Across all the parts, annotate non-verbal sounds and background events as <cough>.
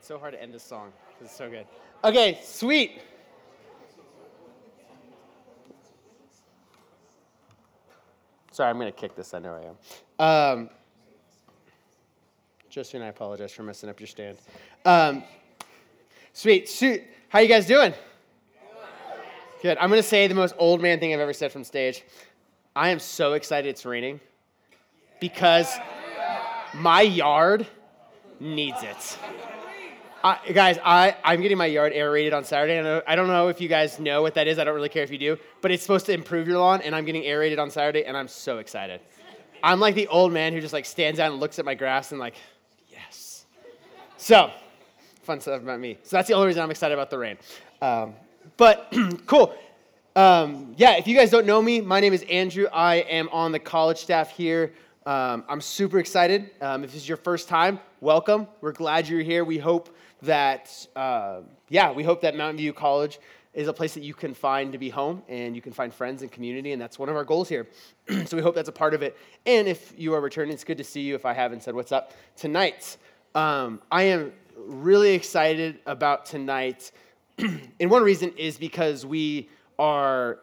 It's so hard to end this song. It's so good. Okay, sweet. Sorry, I'm going to kick this. I know I am. Um, Justin, I apologize for messing up your stand. Um, sweet. Sweet. How you guys doing? Good. I'm going to say the most old man thing I've ever said from stage. I am so excited it's raining because my yard needs it. I, guys, I, I'm getting my yard aerated on Saturday. Don't, I don't know if you guys know what that is. I don't really care if you do, but it's supposed to improve your lawn, and I'm getting aerated on Saturday, and I'm so excited. I'm like the old man who just like stands out and looks at my grass and like, yes. So, fun stuff about me. So that's the only reason I'm excited about the rain. Um, but <clears throat> cool. Um, yeah, if you guys don't know me, my name is Andrew. I am on the college staff here. Um, I'm super excited. Um, if this is your first time, welcome. We're glad you're here. We hope that, uh, yeah, we hope that Mountain View College is a place that you can find to be home and you can find friends and community, and that's one of our goals here. <clears throat> so we hope that's a part of it. And if you are returning, it's good to see you if I haven't said what's up tonight. Um, I am really excited about tonight. <clears throat> and one reason is because we are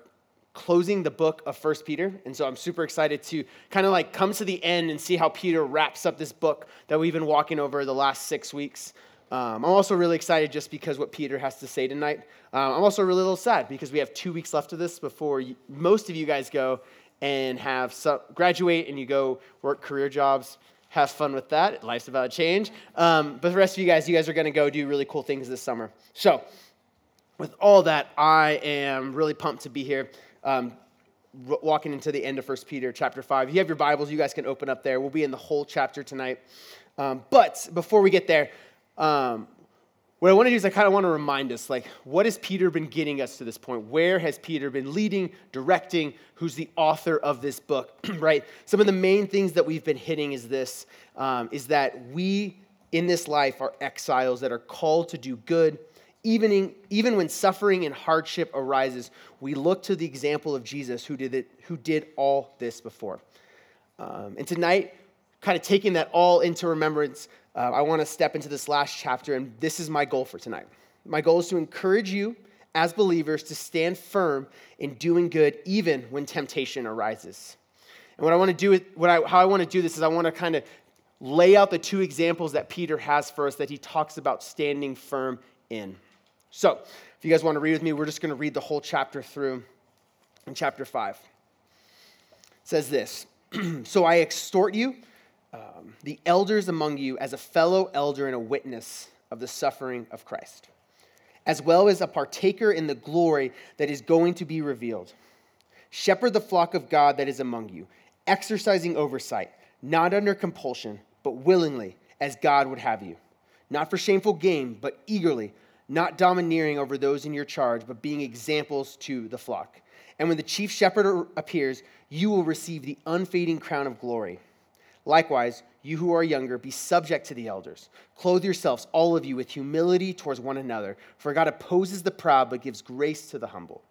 closing the book of First Peter. And so I'm super excited to kind of like come to the end and see how Peter wraps up this book that we've been walking over the last six weeks. Um, I'm also really excited just because what Peter has to say tonight. Um, I'm also really a little sad because we have two weeks left of this before you, most of you guys go and have some, graduate and you go work career jobs. Have fun with that. Life's about to change. Um, but the rest of you guys, you guys are going to go do really cool things this summer. So, with all that, I am really pumped to be here. Um, walking into the end of 1 Peter chapter 5. If you have your Bibles, you guys can open up there. We'll be in the whole chapter tonight. Um, but before we get there, um, what I want to do is I kind of want to remind us, like, what has Peter been getting us to this point? Where has Peter been leading, directing? Who's the author of this book, <clears throat> right? Some of the main things that we've been hitting is this, um, is that we in this life are exiles that are called to do good. Even, in, even when suffering and hardship arises, we look to the example of Jesus who did, it, who did all this before. Um, and tonight, kind of taking that all into remembrance, uh, I want to step into this last chapter, and this is my goal for tonight. My goal is to encourage you as believers to stand firm in doing good even when temptation arises. And what I want to do, what I, how I want to do this is I want to kind of lay out the two examples that Peter has for us that he talks about standing firm in. So, if you guys want to read with me, we're just going to read the whole chapter through in chapter 5. It says this <clears throat> So I exhort you um, the elders among you as a fellow elder and a witness of the suffering of Christ, as well as a partaker in the glory that is going to be revealed. Shepherd the flock of God that is among you, exercising oversight, not under compulsion, but willingly, as God would have you. Not for shameful gain, but eagerly, not domineering over those in your charge, but being examples to the flock. And when the chief shepherd appears, you will receive the unfading crown of glory. Likewise, you who are younger, be subject to the elders. Clothe yourselves, all of you, with humility towards one another, for God opposes the proud, but gives grace to the humble.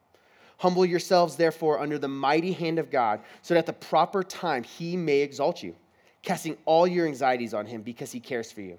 Humble yourselves, therefore, under the mighty hand of God, so that at the proper time he may exalt you, casting all your anxieties on him because he cares for you.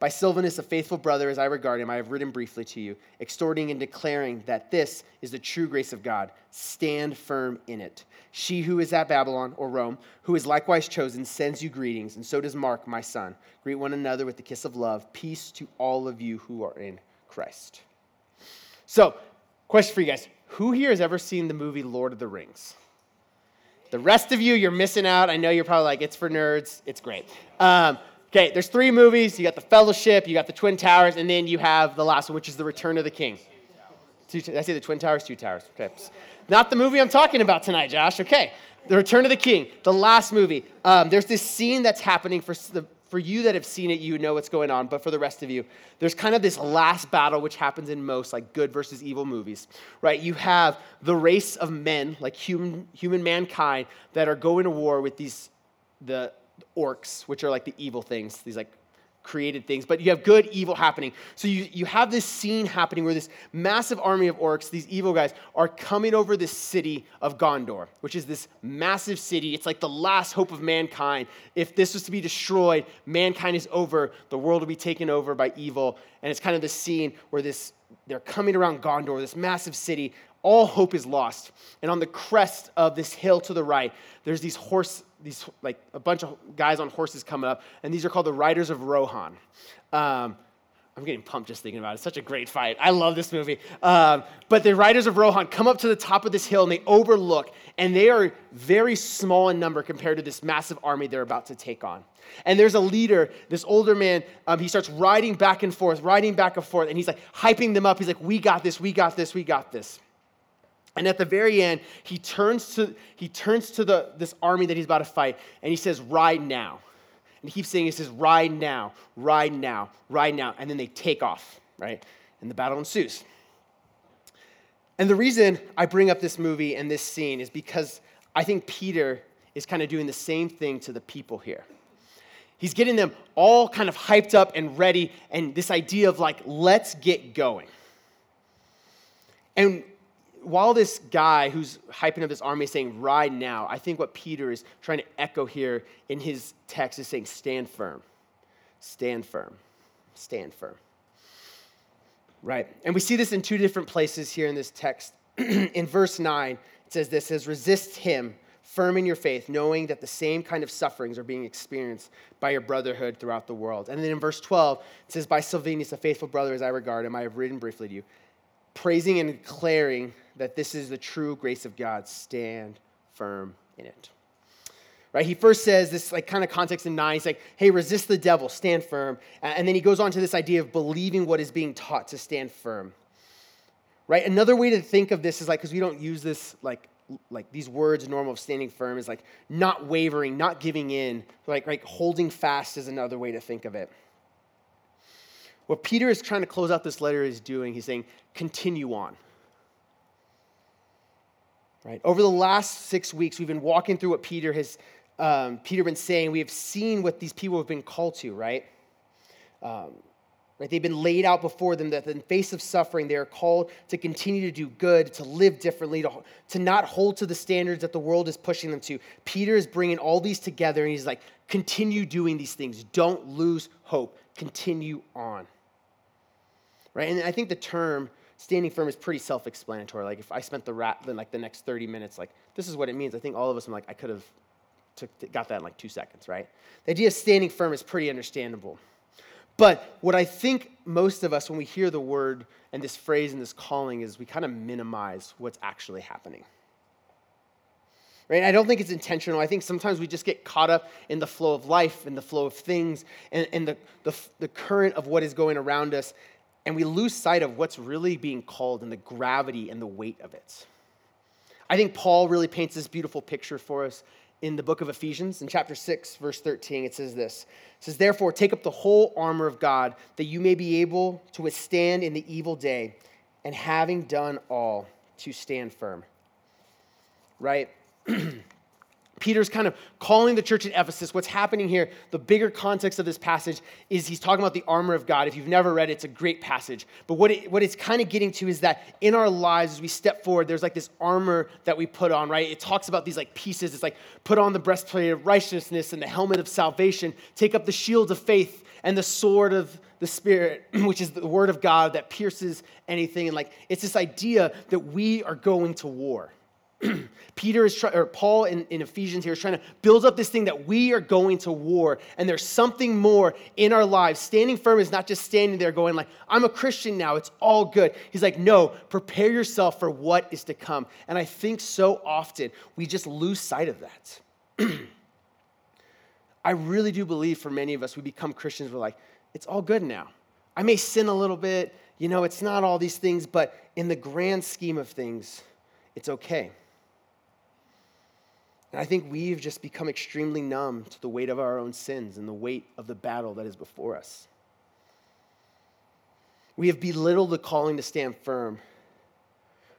By Silvanus, a faithful brother as I regard him, I have written briefly to you, exhorting and declaring that this is the true grace of God. Stand firm in it. She who is at Babylon or Rome, who is likewise chosen, sends you greetings, and so does Mark, my son. Greet one another with the kiss of love. Peace to all of you who are in Christ. So, question for you guys Who here has ever seen the movie Lord of the Rings? The rest of you, you're missing out. I know you're probably like, it's for nerds. It's great. Um, Okay, there's three movies. You got the Fellowship, you got the Twin Towers, and then you have the last one, which is the Return of the King. Two, I say the Twin Towers? Two Towers. Okay. Not the movie I'm talking about tonight, Josh. Okay. The Return of the King, the last movie. Um, there's this scene that's happening for the for you that have seen it, you know what's going on, but for the rest of you, there's kind of this last battle which happens in most like good versus evil movies, right? You have the race of men, like human, human mankind, that are going to war with these, the orcs, which are like the evil things, these like created things, but you have good, evil happening. So you, you have this scene happening where this massive army of orcs, these evil guys, are coming over this city of Gondor, which is this massive city. It's like the last hope of mankind. If this was to be destroyed, mankind is over, the world will be taken over by evil. And it's kind of this scene where this they're coming around Gondor, this massive city. All hope is lost. And on the crest of this hill to the right, there's these horse these like a bunch of guys on horses coming up, and these are called the Riders of Rohan. Um, I'm getting pumped just thinking about it. It's such a great fight. I love this movie. Um, but the Riders of Rohan come up to the top of this hill and they overlook, and they are very small in number compared to this massive army they're about to take on. And there's a leader, this older man, um, he starts riding back and forth, riding back and forth, and he's like hyping them up. He's like, We got this, we got this, we got this. And at the very end, he turns to, he turns to the, this army that he's about to fight and he says, Ride now. And he keeps saying, He says, Ride now, ride now, ride now. And then they take off, right? And the battle ensues. And the reason I bring up this movie and this scene is because I think Peter is kind of doing the same thing to the people here. He's getting them all kind of hyped up and ready, and this idea of like, let's get going. And while this guy who's hyping up this army is saying, ride now, I think what Peter is trying to echo here in his text is saying, stand firm, stand firm, stand firm. Right? And we see this in two different places here in this text. <clears throat> in verse 9, it says this says, resist him, firm in your faith, knowing that the same kind of sufferings are being experienced by your brotherhood throughout the world. And then in verse 12, it says, By Silvanus, a faithful brother as I regard him, I have written briefly to you, praising and declaring that this is the true grace of God. Stand firm in it. Right? He first says this like kind of context in nine. He's like, hey, resist the devil, stand firm. And then he goes on to this idea of believing what is being taught to stand firm. Right? Another way to think of this is like, because we don't use this like like these words normal of standing firm is like not wavering, not giving in, like, like holding fast is another way to think of it. What Peter is trying to close out this letter is doing, he's saying, continue on. Right? Over the last six weeks, we've been walking through what Peter has um, Peter been saying. We have seen what these people have been called to, right? Um, right? They've been laid out before them that in face of suffering, they are called to continue to do good, to live differently, to, to not hold to the standards that the world is pushing them to. Peter is bringing all these together, and he's like, continue doing these things. Don't lose hope. Continue on. Right? And I think the term standing firm is pretty self-explanatory. Like if I spent the rat, then like the next 30 minutes, like this is what it means. I think all of us, I'm like, I could have took, got that in like two seconds, right? The idea of standing firm is pretty understandable. But what I think most of us, when we hear the word and this phrase and this calling, is we kind of minimize what's actually happening. Right? I don't think it's intentional. I think sometimes we just get caught up in the flow of life and the flow of things and, and the, the, the current of what is going around us and we lose sight of what's really being called and the gravity and the weight of it. I think Paul really paints this beautiful picture for us in the book of Ephesians. In chapter 6, verse 13, it says this It says, Therefore, take up the whole armor of God, that you may be able to withstand in the evil day, and having done all, to stand firm. Right? <clears throat> Peter's kind of calling the church at Ephesus. What's happening here, the bigger context of this passage is he's talking about the armor of God. If you've never read it, it's a great passage. But what, it, what it's kind of getting to is that in our lives, as we step forward, there's like this armor that we put on, right? It talks about these like pieces. It's like put on the breastplate of righteousness and the helmet of salvation, take up the shield of faith and the sword of the Spirit, <clears throat> which is the word of God that pierces anything. And like it's this idea that we are going to war <clears throat> Peter is trying, or Paul in, in Ephesians here is trying to build up this thing that we are going to war, and there's something more in our lives. Standing firm is not just standing there going like, I'm a Christian now, it's all good. He's like, no, prepare yourself for what is to come. And I think so often we just lose sight of that. <clears throat> I really do believe for many of us, we become Christians, we're like, it's all good now. I may sin a little bit, you know, it's not all these things, but in the grand scheme of things, it's okay. And I think we've just become extremely numb to the weight of our own sins and the weight of the battle that is before us. We have belittled the calling to stand firm,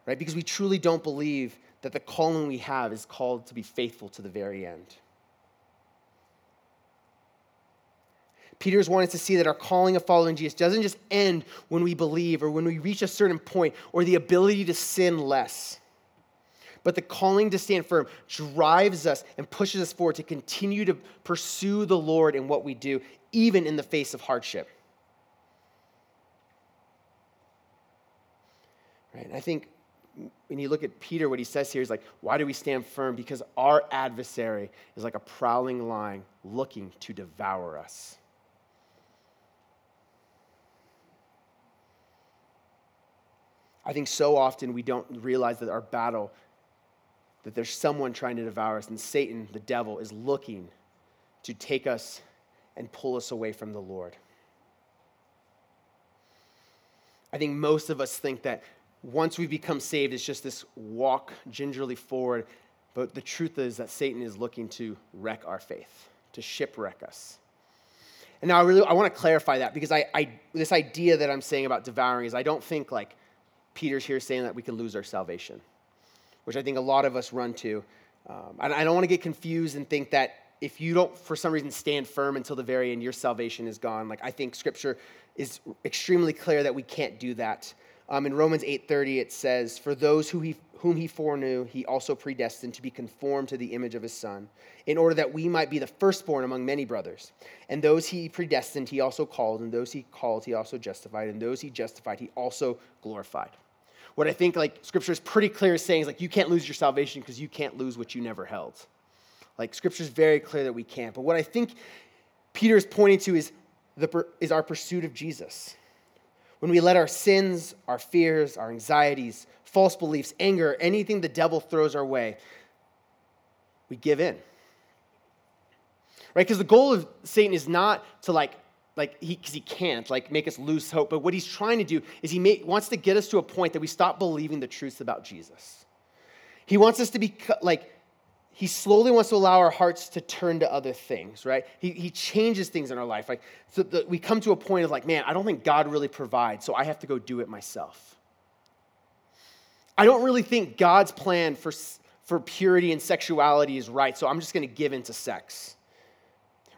right? Because we truly don't believe that the calling we have is called to be faithful to the very end. Peter's wanting to see that our calling of following Jesus doesn't just end when we believe or when we reach a certain point or the ability to sin less. But the calling to stand firm drives us and pushes us forward to continue to pursue the Lord in what we do, even in the face of hardship. Right? And I think when you look at Peter, what he says here is like, why do we stand firm? Because our adversary is like a prowling lion looking to devour us. I think so often we don't realize that our battle, that there's someone trying to devour us, and Satan, the devil, is looking to take us and pull us away from the Lord. I think most of us think that once we become saved, it's just this walk gingerly forward. But the truth is that Satan is looking to wreck our faith, to shipwreck us. And now I really I want to clarify that because I, I this idea that I'm saying about devouring is I don't think like Peter's here saying that we can lose our salvation, which I think a lot of us run to. Um, and I don't want to get confused and think that if you don't, for some reason, stand firm until the very end, your salvation is gone. Like, I think Scripture is extremely clear that we can't do that. Um, in Romans 8:30, it says, "For those who he, whom he foreknew, he also predestined to be conformed to the image of his Son, in order that we might be the firstborn among many brothers. And those he predestined, he also called, and those he called, he also justified, and those he justified, he also glorified." What I think like Scripture is pretty clear saying is like you can't lose your salvation because you can't lose what you never held. Like Scripture is very clear that we can't. But what I think Peter is pointing to is the, is our pursuit of Jesus when we let our sins, our fears, our anxieties, false beliefs, anger, anything the devil throws our way, we give in. Right? Because the goal of Satan is not to like, like he, because he can't like make us lose hope. But what he's trying to do is he may, wants to get us to a point that we stop believing the truths about Jesus. He wants us to be like he slowly wants to allow our hearts to turn to other things, right? He, he changes things in our life. Like, so we come to a point of like, man, I don't think God really provides, so I have to go do it myself. I don't really think God's plan for, for purity and sexuality is right, so I'm just going to give into sex.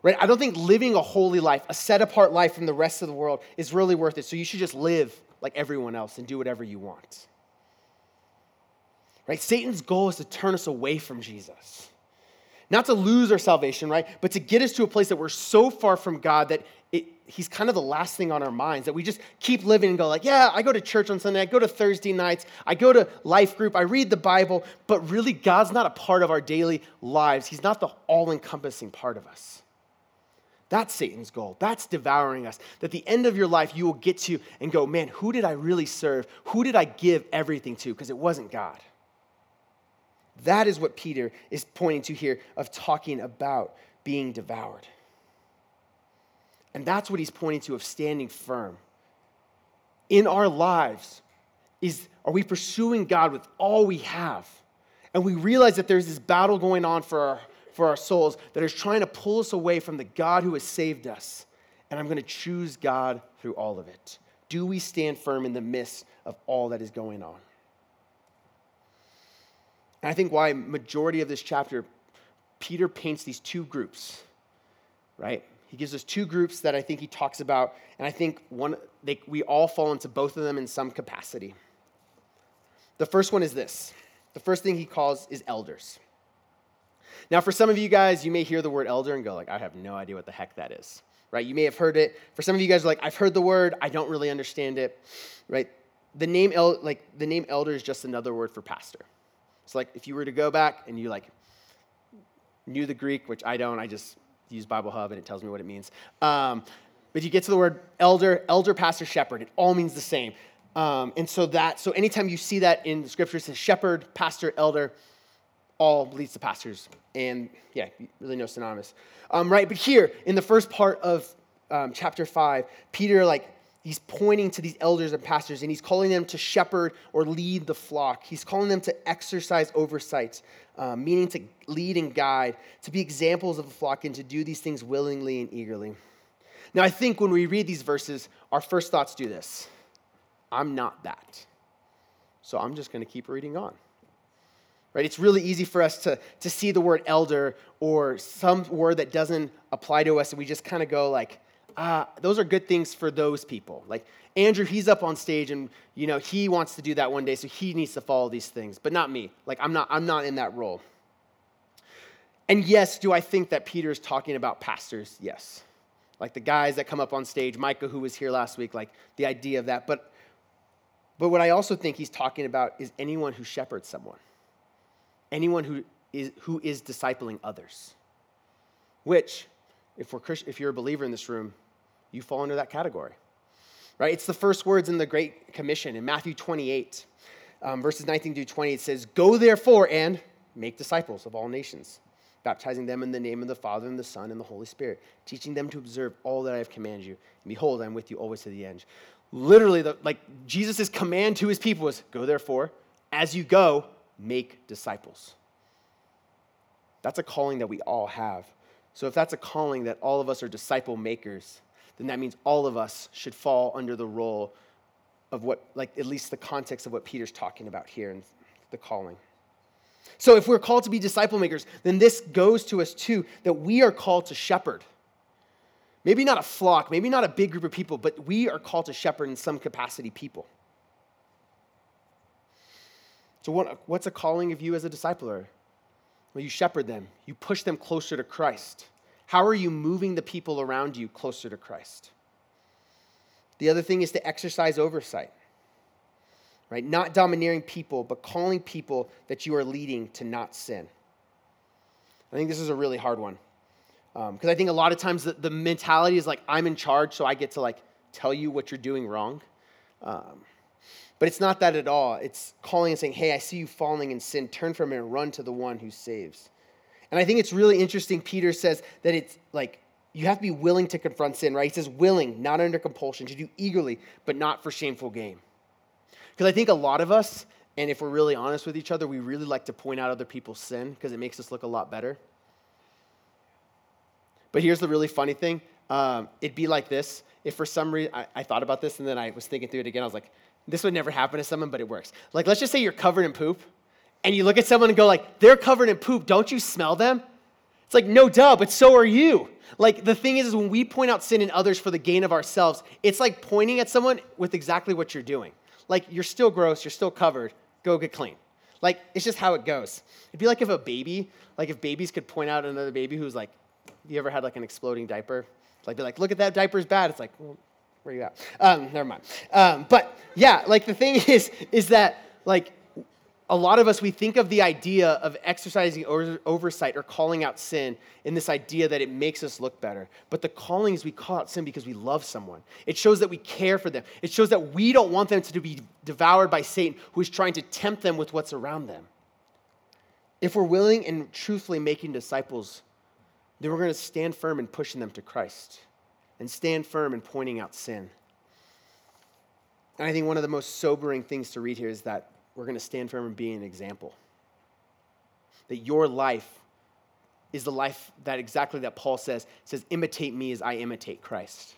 Right? I don't think living a holy life, a set apart life from the rest of the world, is really worth it. So you should just live like everyone else and do whatever you want. Right? Satan's goal is to turn us away from Jesus. Not to lose our salvation, right? But to get us to a place that we're so far from God that it, he's kind of the last thing on our minds that we just keep living and go like yeah i go to church on sunday i go to thursday nights i go to life group i read the bible but really god's not a part of our daily lives he's not the all-encompassing part of us that's satan's goal that's devouring us that the end of your life you will get to and go man who did i really serve who did i give everything to because it wasn't god that is what Peter is pointing to here of talking about being devoured. And that's what he's pointing to of standing firm. In our lives, is are we pursuing God with all we have? And we realize that there's this battle going on for our, for our souls that is trying to pull us away from the God who has saved us. And I'm going to choose God through all of it. Do we stand firm in the midst of all that is going on? And I think why majority of this chapter, Peter paints these two groups, right? He gives us two groups that I think he talks about, and I think one they, we all fall into both of them in some capacity. The first one is this. The first thing he calls is elders. Now, for some of you guys, you may hear the word elder and go like, I have no idea what the heck that is, right? You may have heard it. For some of you guys, like, I've heard the word, I don't really understand it, right? The name, el- like the name elder is just another word for pastor. It's like if you were to go back and you like knew the Greek, which I don't, I just use Bible Hub and it tells me what it means. Um, but you get to the word elder, elder, pastor, shepherd. It all means the same. Um, and so that, so anytime you see that in the scripture, it says shepherd, pastor, elder, all leads to pastors. And yeah, really no synonymous. Um, right, but here in the first part of um, chapter five, Peter like he's pointing to these elders and pastors and he's calling them to shepherd or lead the flock. He's calling them to exercise oversight, uh, meaning to lead and guide, to be examples of the flock and to do these things willingly and eagerly. Now, I think when we read these verses, our first thoughts do this I'm not that. So I'm just going to keep reading on. Right? It's really easy for us to, to see the word elder or some word that doesn't apply to us, and we just kind of go like, ah, those are good things for those people. Like Andrew, he's up on stage and you know he wants to do that one day, so he needs to follow these things, but not me. Like I'm not, I'm not in that role. And yes, do I think that Peter is talking about pastors? Yes. Like the guys that come up on stage, Micah, who was here last week, like the idea of that. But, but what I also think he's talking about is anyone who shepherds someone, anyone who is, who is discipling others, which, if, we're if you're a believer in this room, you fall under that category. Right? It's the first words in the Great Commission in Matthew 28, um, verses 19 to 20. It says, Go therefore and make disciples of all nations baptizing them in the name of the Father and the Son and the Holy Spirit, teaching them to observe all that I have commanded you. And behold, I'm with you always to the end. Literally, the, like Jesus' command to his people was go therefore, as you go, make disciples. That's a calling that we all have. So if that's a calling that all of us are disciple makers, then that means all of us should fall under the role of what, like, at least the context of what Peter's talking about here in the calling. So, if we're called to be disciple makers, then this goes to us too that we are called to shepherd. Maybe not a flock, maybe not a big group of people, but we are called to shepherd in some capacity people. So, what, what's a calling of you as a discipler? Well, you shepherd them, you push them closer to Christ. How are you moving the people around you closer to Christ? The other thing is to exercise oversight right? Not domineering people, but calling people that you are leading to not sin. I think this is a really hard one. Because um, I think a lot of times the, the, mentality is like, I'm in charge, so I get to like tell you what you're doing wrong. Um, but it's not that at all. It's calling and saying, hey, I see you falling in sin. Turn from it and run to the one who saves. And I think it's really interesting. Peter says that it's like you have to be willing to confront sin, right? He says, willing, not under compulsion, to do eagerly, but not for shameful gain. Because I think a lot of us, and if we're really honest with each other, we really like to point out other people's sin because it makes us look a lot better. But here's the really funny thing um, it'd be like this. If for some reason I, I thought about this and then I was thinking through it again, I was like, this would never happen to someone, but it works. Like, let's just say you're covered in poop, and you look at someone and go, like, they're covered in poop. Don't you smell them? It's like, no, duh, but so are you. Like, the thing is, is when we point out sin in others for the gain of ourselves, it's like pointing at someone with exactly what you're doing. Like, you're still gross, you're still covered, go get clean. Like, it's just how it goes. It'd be like if a baby, like if babies could point out another baby who's like, you ever had like an exploding diaper? Like, they're like, look at that diaper's bad. It's like, well, where you at? Um, never mind. Um, but yeah, like the thing <laughs> is, is that like a lot of us, we think of the idea of exercising oversight or calling out sin in this idea that it makes us look better. But the calling is we call out sin because we love someone. It shows that we care for them. It shows that we don't want them to be devoured by Satan, who is trying to tempt them with what's around them. If we're willing and truthfully making disciples, then we're going to stand firm in pushing them to Christ and stand firm in pointing out sin. And I think one of the most sobering things to read here is that we're going to stand firm and be an example. That your life is the life that exactly that Paul says says imitate me as I imitate Christ.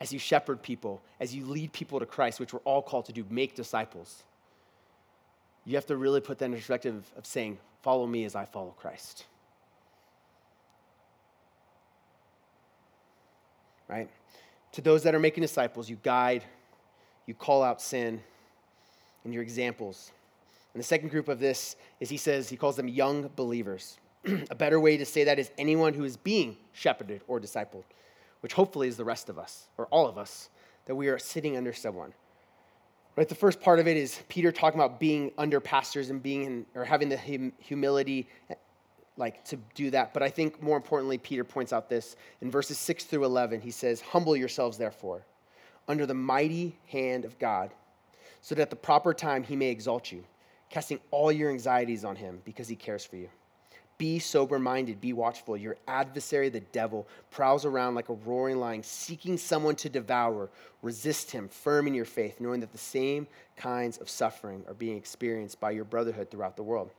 As you shepherd people, as you lead people to Christ, which we're all called to do, make disciples. You have to really put that in perspective of saying, follow me as I follow Christ. Right? To those that are making disciples, you guide, you call out sin, and your examples. And the second group of this is he says, he calls them young believers. <clears throat> a better way to say that is anyone who is being shepherded or discipled, which hopefully is the rest of us, or all of us, that we are sitting under someone. Right, the first part of it is Peter talking about being under pastors and being in, or having the hum, humility like to do that. But I think more importantly, Peter points out this in verses 6 through 11. He says, Humble yourselves, therefore, under the mighty hand of God so that at the proper time he may exalt you, casting all your anxieties on him because he cares for you. Be sober minded, be watchful. Your adversary, the devil, prowls around like a roaring lion, seeking someone to devour. Resist him, firm in your faith, knowing that the same kinds of suffering are being experienced by your brotherhood throughout the world.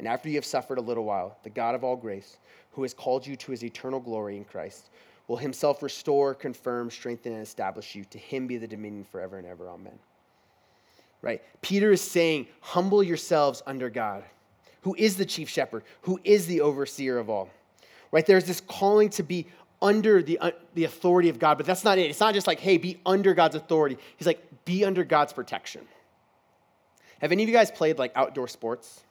And after you have suffered a little while, the God of all grace, who has called you to his eternal glory in Christ, will himself restore, confirm, strengthen, and establish you. To him be the dominion forever and ever. Amen. Right? Peter is saying, humble yourselves under God who is the chief shepherd, who is the overseer of all. Right? There's this calling to be under the, uh, the authority of God, but that's not it. It's not just like, hey, be under God's authority. He's like, be under God's protection. Have any of you guys played like outdoor sports?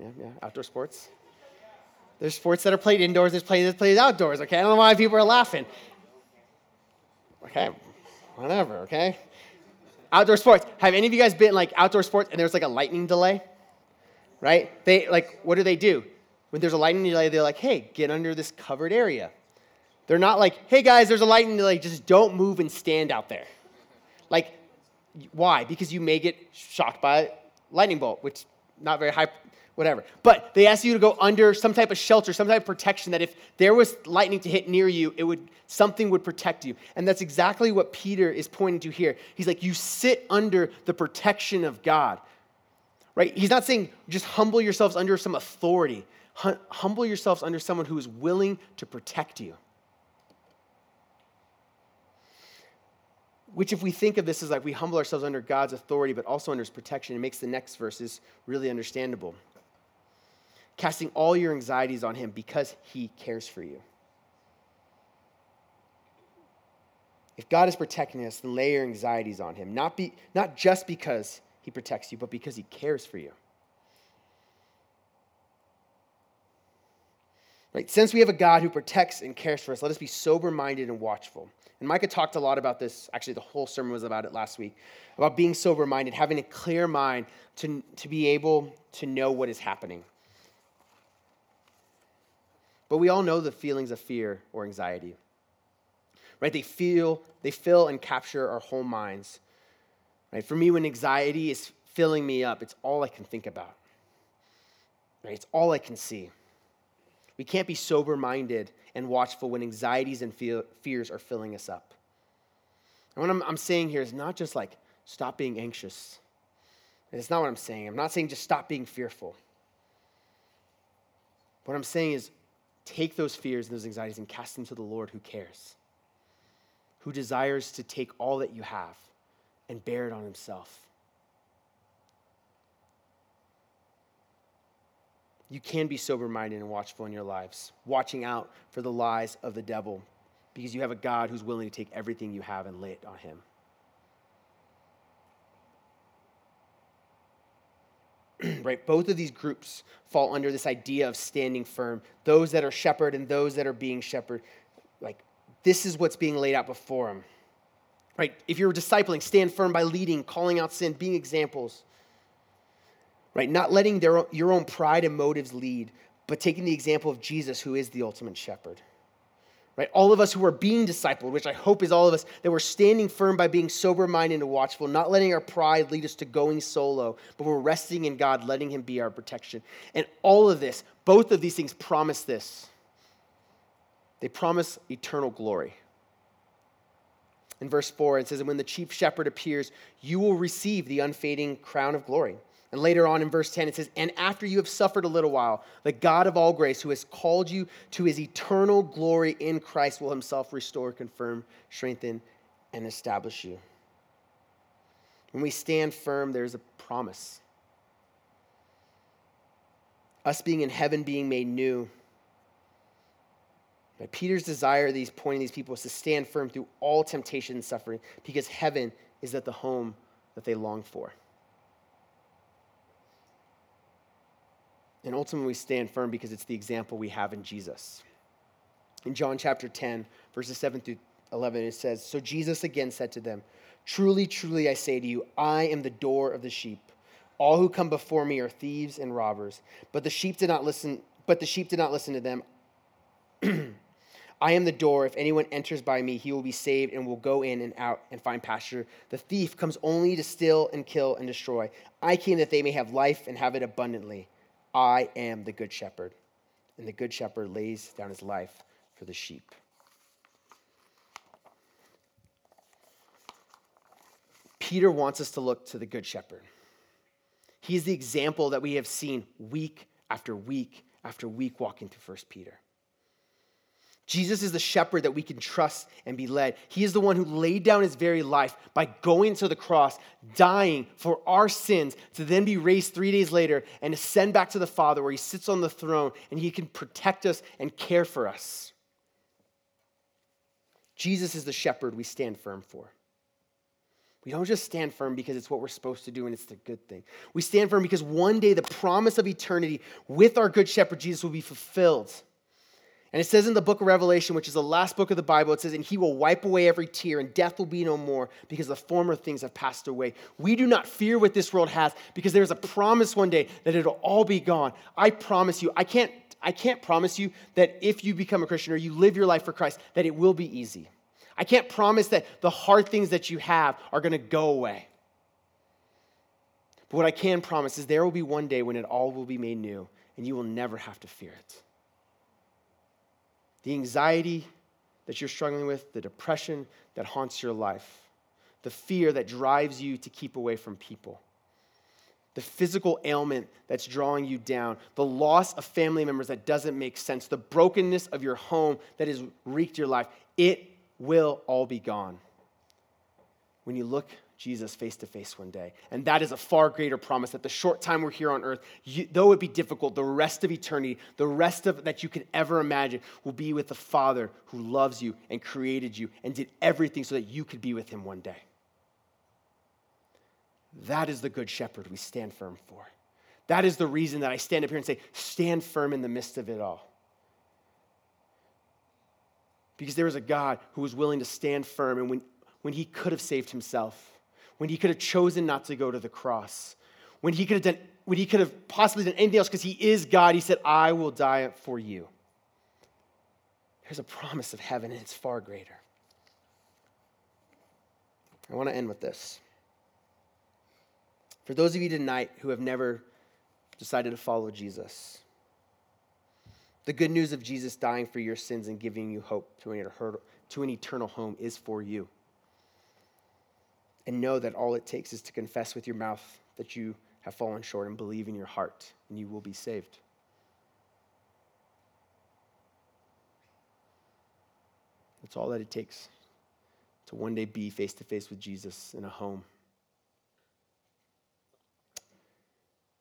Yeah, yeah, outdoor sports. There's sports that are played indoors, there's played, there's played outdoors, okay? I don't know why people are laughing. Okay, whatever, okay? Outdoor sports. Have any of you guys been like outdoor sports and there's like a lightning delay? right? They like what do they do? When there's a lightning delay, they're like, "Hey, get under this covered area." They're not like, "Hey guys, there's a lightning delay, just don't move and stand out there." Like why? Because you may get shocked by a lightning bolt, which not very high whatever. But they ask you to go under some type of shelter, some type of protection that if there was lightning to hit near you, it would something would protect you. And that's exactly what Peter is pointing to here. He's like you sit under the protection of God right? He's not saying just humble yourselves under some authority. humble yourselves under someone who is willing to protect you. Which, if we think of this as like we humble ourselves under God's authority, but also under his protection, it makes the next verses really understandable. Casting all your anxieties on him because he cares for you. If God is protecting us, then lay your anxieties on him, not, be, not just because he protects you, but because he cares for you. Right? Since we have a God who protects and cares for us, let us be sober minded and watchful. And Micah talked a lot about this. Actually, the whole sermon was about it last week about being sober minded, having a clear mind to, to be able to know what is happening. But we all know the feelings of fear or anxiety. Right? They feel, they fill and capture our whole minds. Right? For me, when anxiety is filling me up, it's all I can think about. Right? It's all I can see. We can't be sober minded and watchful when anxieties and fears are filling us up. And what I'm, I'm saying here is not just like stop being anxious. It's not what I'm saying. I'm not saying just stop being fearful. What I'm saying is take those fears and those anxieties and cast them to the Lord who cares, who desires to take all that you have and bear it on himself. You can be sober minded and watchful in your lives, watching out for the lies of the devil, because you have a God who's willing to take everything you have and lay it on him. <clears throat> right? Both of these groups fall under this idea of standing firm. Those that are shepherd and those that are being shepherd. Like, this is what's being laid out before them. Right? If you're discipling, stand firm by leading, calling out sin, being examples. Right? Not letting their, your own pride and motives lead, but taking the example of Jesus, who is the ultimate shepherd. Right? All of us who are being discipled, which I hope is all of us, that we're standing firm by being sober minded and watchful, not letting our pride lead us to going solo, but we're resting in God, letting Him be our protection. And all of this, both of these things promise this. They promise eternal glory in verse 4, it says, And when the chief shepherd appears, you will receive the unfading crown of glory. And later on in verse 10, it says, And after you have suffered a little while, the God of all grace, who has called you to his eternal glory in Christ, will himself restore, confirm, strengthen, and establish you. When we stand firm, there's a promise. Us being in heaven, being made new, but Peter's desire, these pointing these people, is to stand firm through all temptation and suffering because heaven is at the home that they long for. And ultimately, we stand firm because it's the example we have in Jesus. In John chapter 10, verses 7 through 11, it says So Jesus again said to them, Truly, truly, I say to you, I am the door of the sheep. All who come before me are thieves and robbers, but the sheep did not listen. But the sheep did not listen to them. <clears throat> I am the door. If anyone enters by me, he will be saved and will go in and out and find pasture. The thief comes only to steal and kill and destroy. I came that they may have life and have it abundantly. I am the good shepherd, and the good shepherd lays down his life for the sheep. Peter wants us to look to the good shepherd. He's the example that we have seen week after week after week walking through First Peter. Jesus is the shepherd that we can trust and be led. He is the one who laid down his very life by going to the cross, dying for our sins, to then be raised three days later and ascend back to the Father where he sits on the throne and he can protect us and care for us. Jesus is the shepherd we stand firm for. We don't just stand firm because it's what we're supposed to do and it's the good thing. We stand firm because one day the promise of eternity with our good shepherd Jesus will be fulfilled. And it says in the book of Revelation, which is the last book of the Bible, it says, And he will wipe away every tear, and death will be no more, because the former things have passed away. We do not fear what this world has, because there's a promise one day that it'll all be gone. I promise you, I can't, I can't promise you that if you become a Christian or you live your life for Christ, that it will be easy. I can't promise that the hard things that you have are going to go away. But what I can promise is there will be one day when it all will be made new, and you will never have to fear it the anxiety that you're struggling with, the depression that haunts your life, the fear that drives you to keep away from people, the physical ailment that's drawing you down, the loss of family members that doesn't make sense, the brokenness of your home that has wreaked your life, it will all be gone. When you look Jesus face to face one day. And that is a far greater promise that the short time we're here on earth, you, though it be difficult, the rest of eternity, the rest of that you can ever imagine, will be with the Father who loves you and created you and did everything so that you could be with him one day. That is the good shepherd we stand firm for. That is the reason that I stand up here and say, stand firm in the midst of it all. Because there is a God who was willing to stand firm, and when, when he could have saved himself, when he could have chosen not to go to the cross, when he could have done, when he could have possibly done anything else because he is God, he said, I will die for you. There's a promise of heaven, and it's far greater. I want to end with this. For those of you tonight who have never decided to follow Jesus, the good news of Jesus dying for your sins and giving you hope to an eternal home is for you and know that all it takes is to confess with your mouth that you have fallen short and believe in your heart, and you will be saved. That's all that it takes to one day be face to face with Jesus in a home.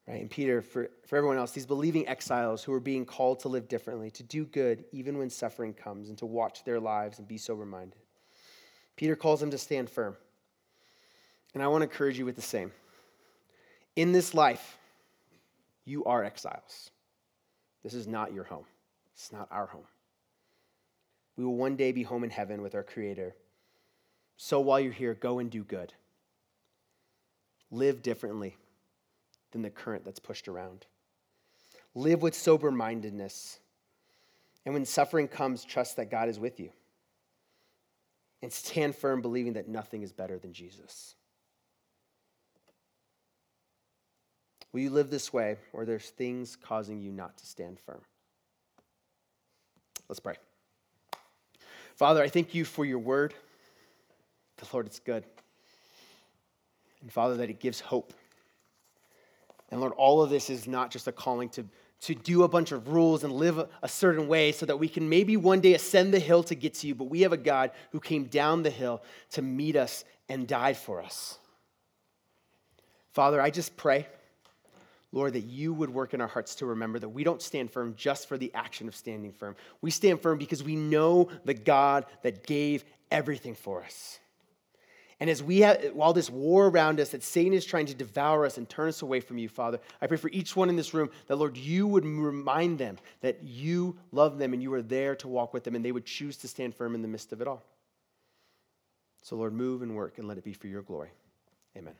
Right? And Peter, for, for everyone else, these believing exiles who are being called to live differently, to do good even when suffering comes, and to watch their lives and be sober minded. Peter calls them to stand firm. And I want to encourage you with the same. In this life, you are exiles. This is not your home, it's not our home. We will one day be home in heaven with our Creator. So while you're here, go and do good. Live differently than the current that's pushed around. Live with sober mindedness. And when suffering comes, trust that God is with you. And stand firm, believing that nothing is better than Jesus. Will you live this way, or there's things causing you not to stand firm? Let's pray. Father, I thank you for your word. The Lord, it's good. And Father, that it gives hope. And Lord, all of this is not just a calling to, to do a bunch of rules and live a, a certain way so that we can maybe one day ascend the hill to get to you, but we have a God who came down the hill to meet us and died for us. Father, I just pray Lord, that you would work in our hearts to remember that we don't stand firm just for the action of standing firm. We stand firm because we know the God that gave everything for us. And as we have, while this war around us, that Satan is trying to devour us and turn us away from you, Father, I pray for each one in this room that, Lord, you would remind them that you love them and you are there to walk with them and they would choose to stand firm in the midst of it all. So, Lord, move and work and let it be for your glory. Amen.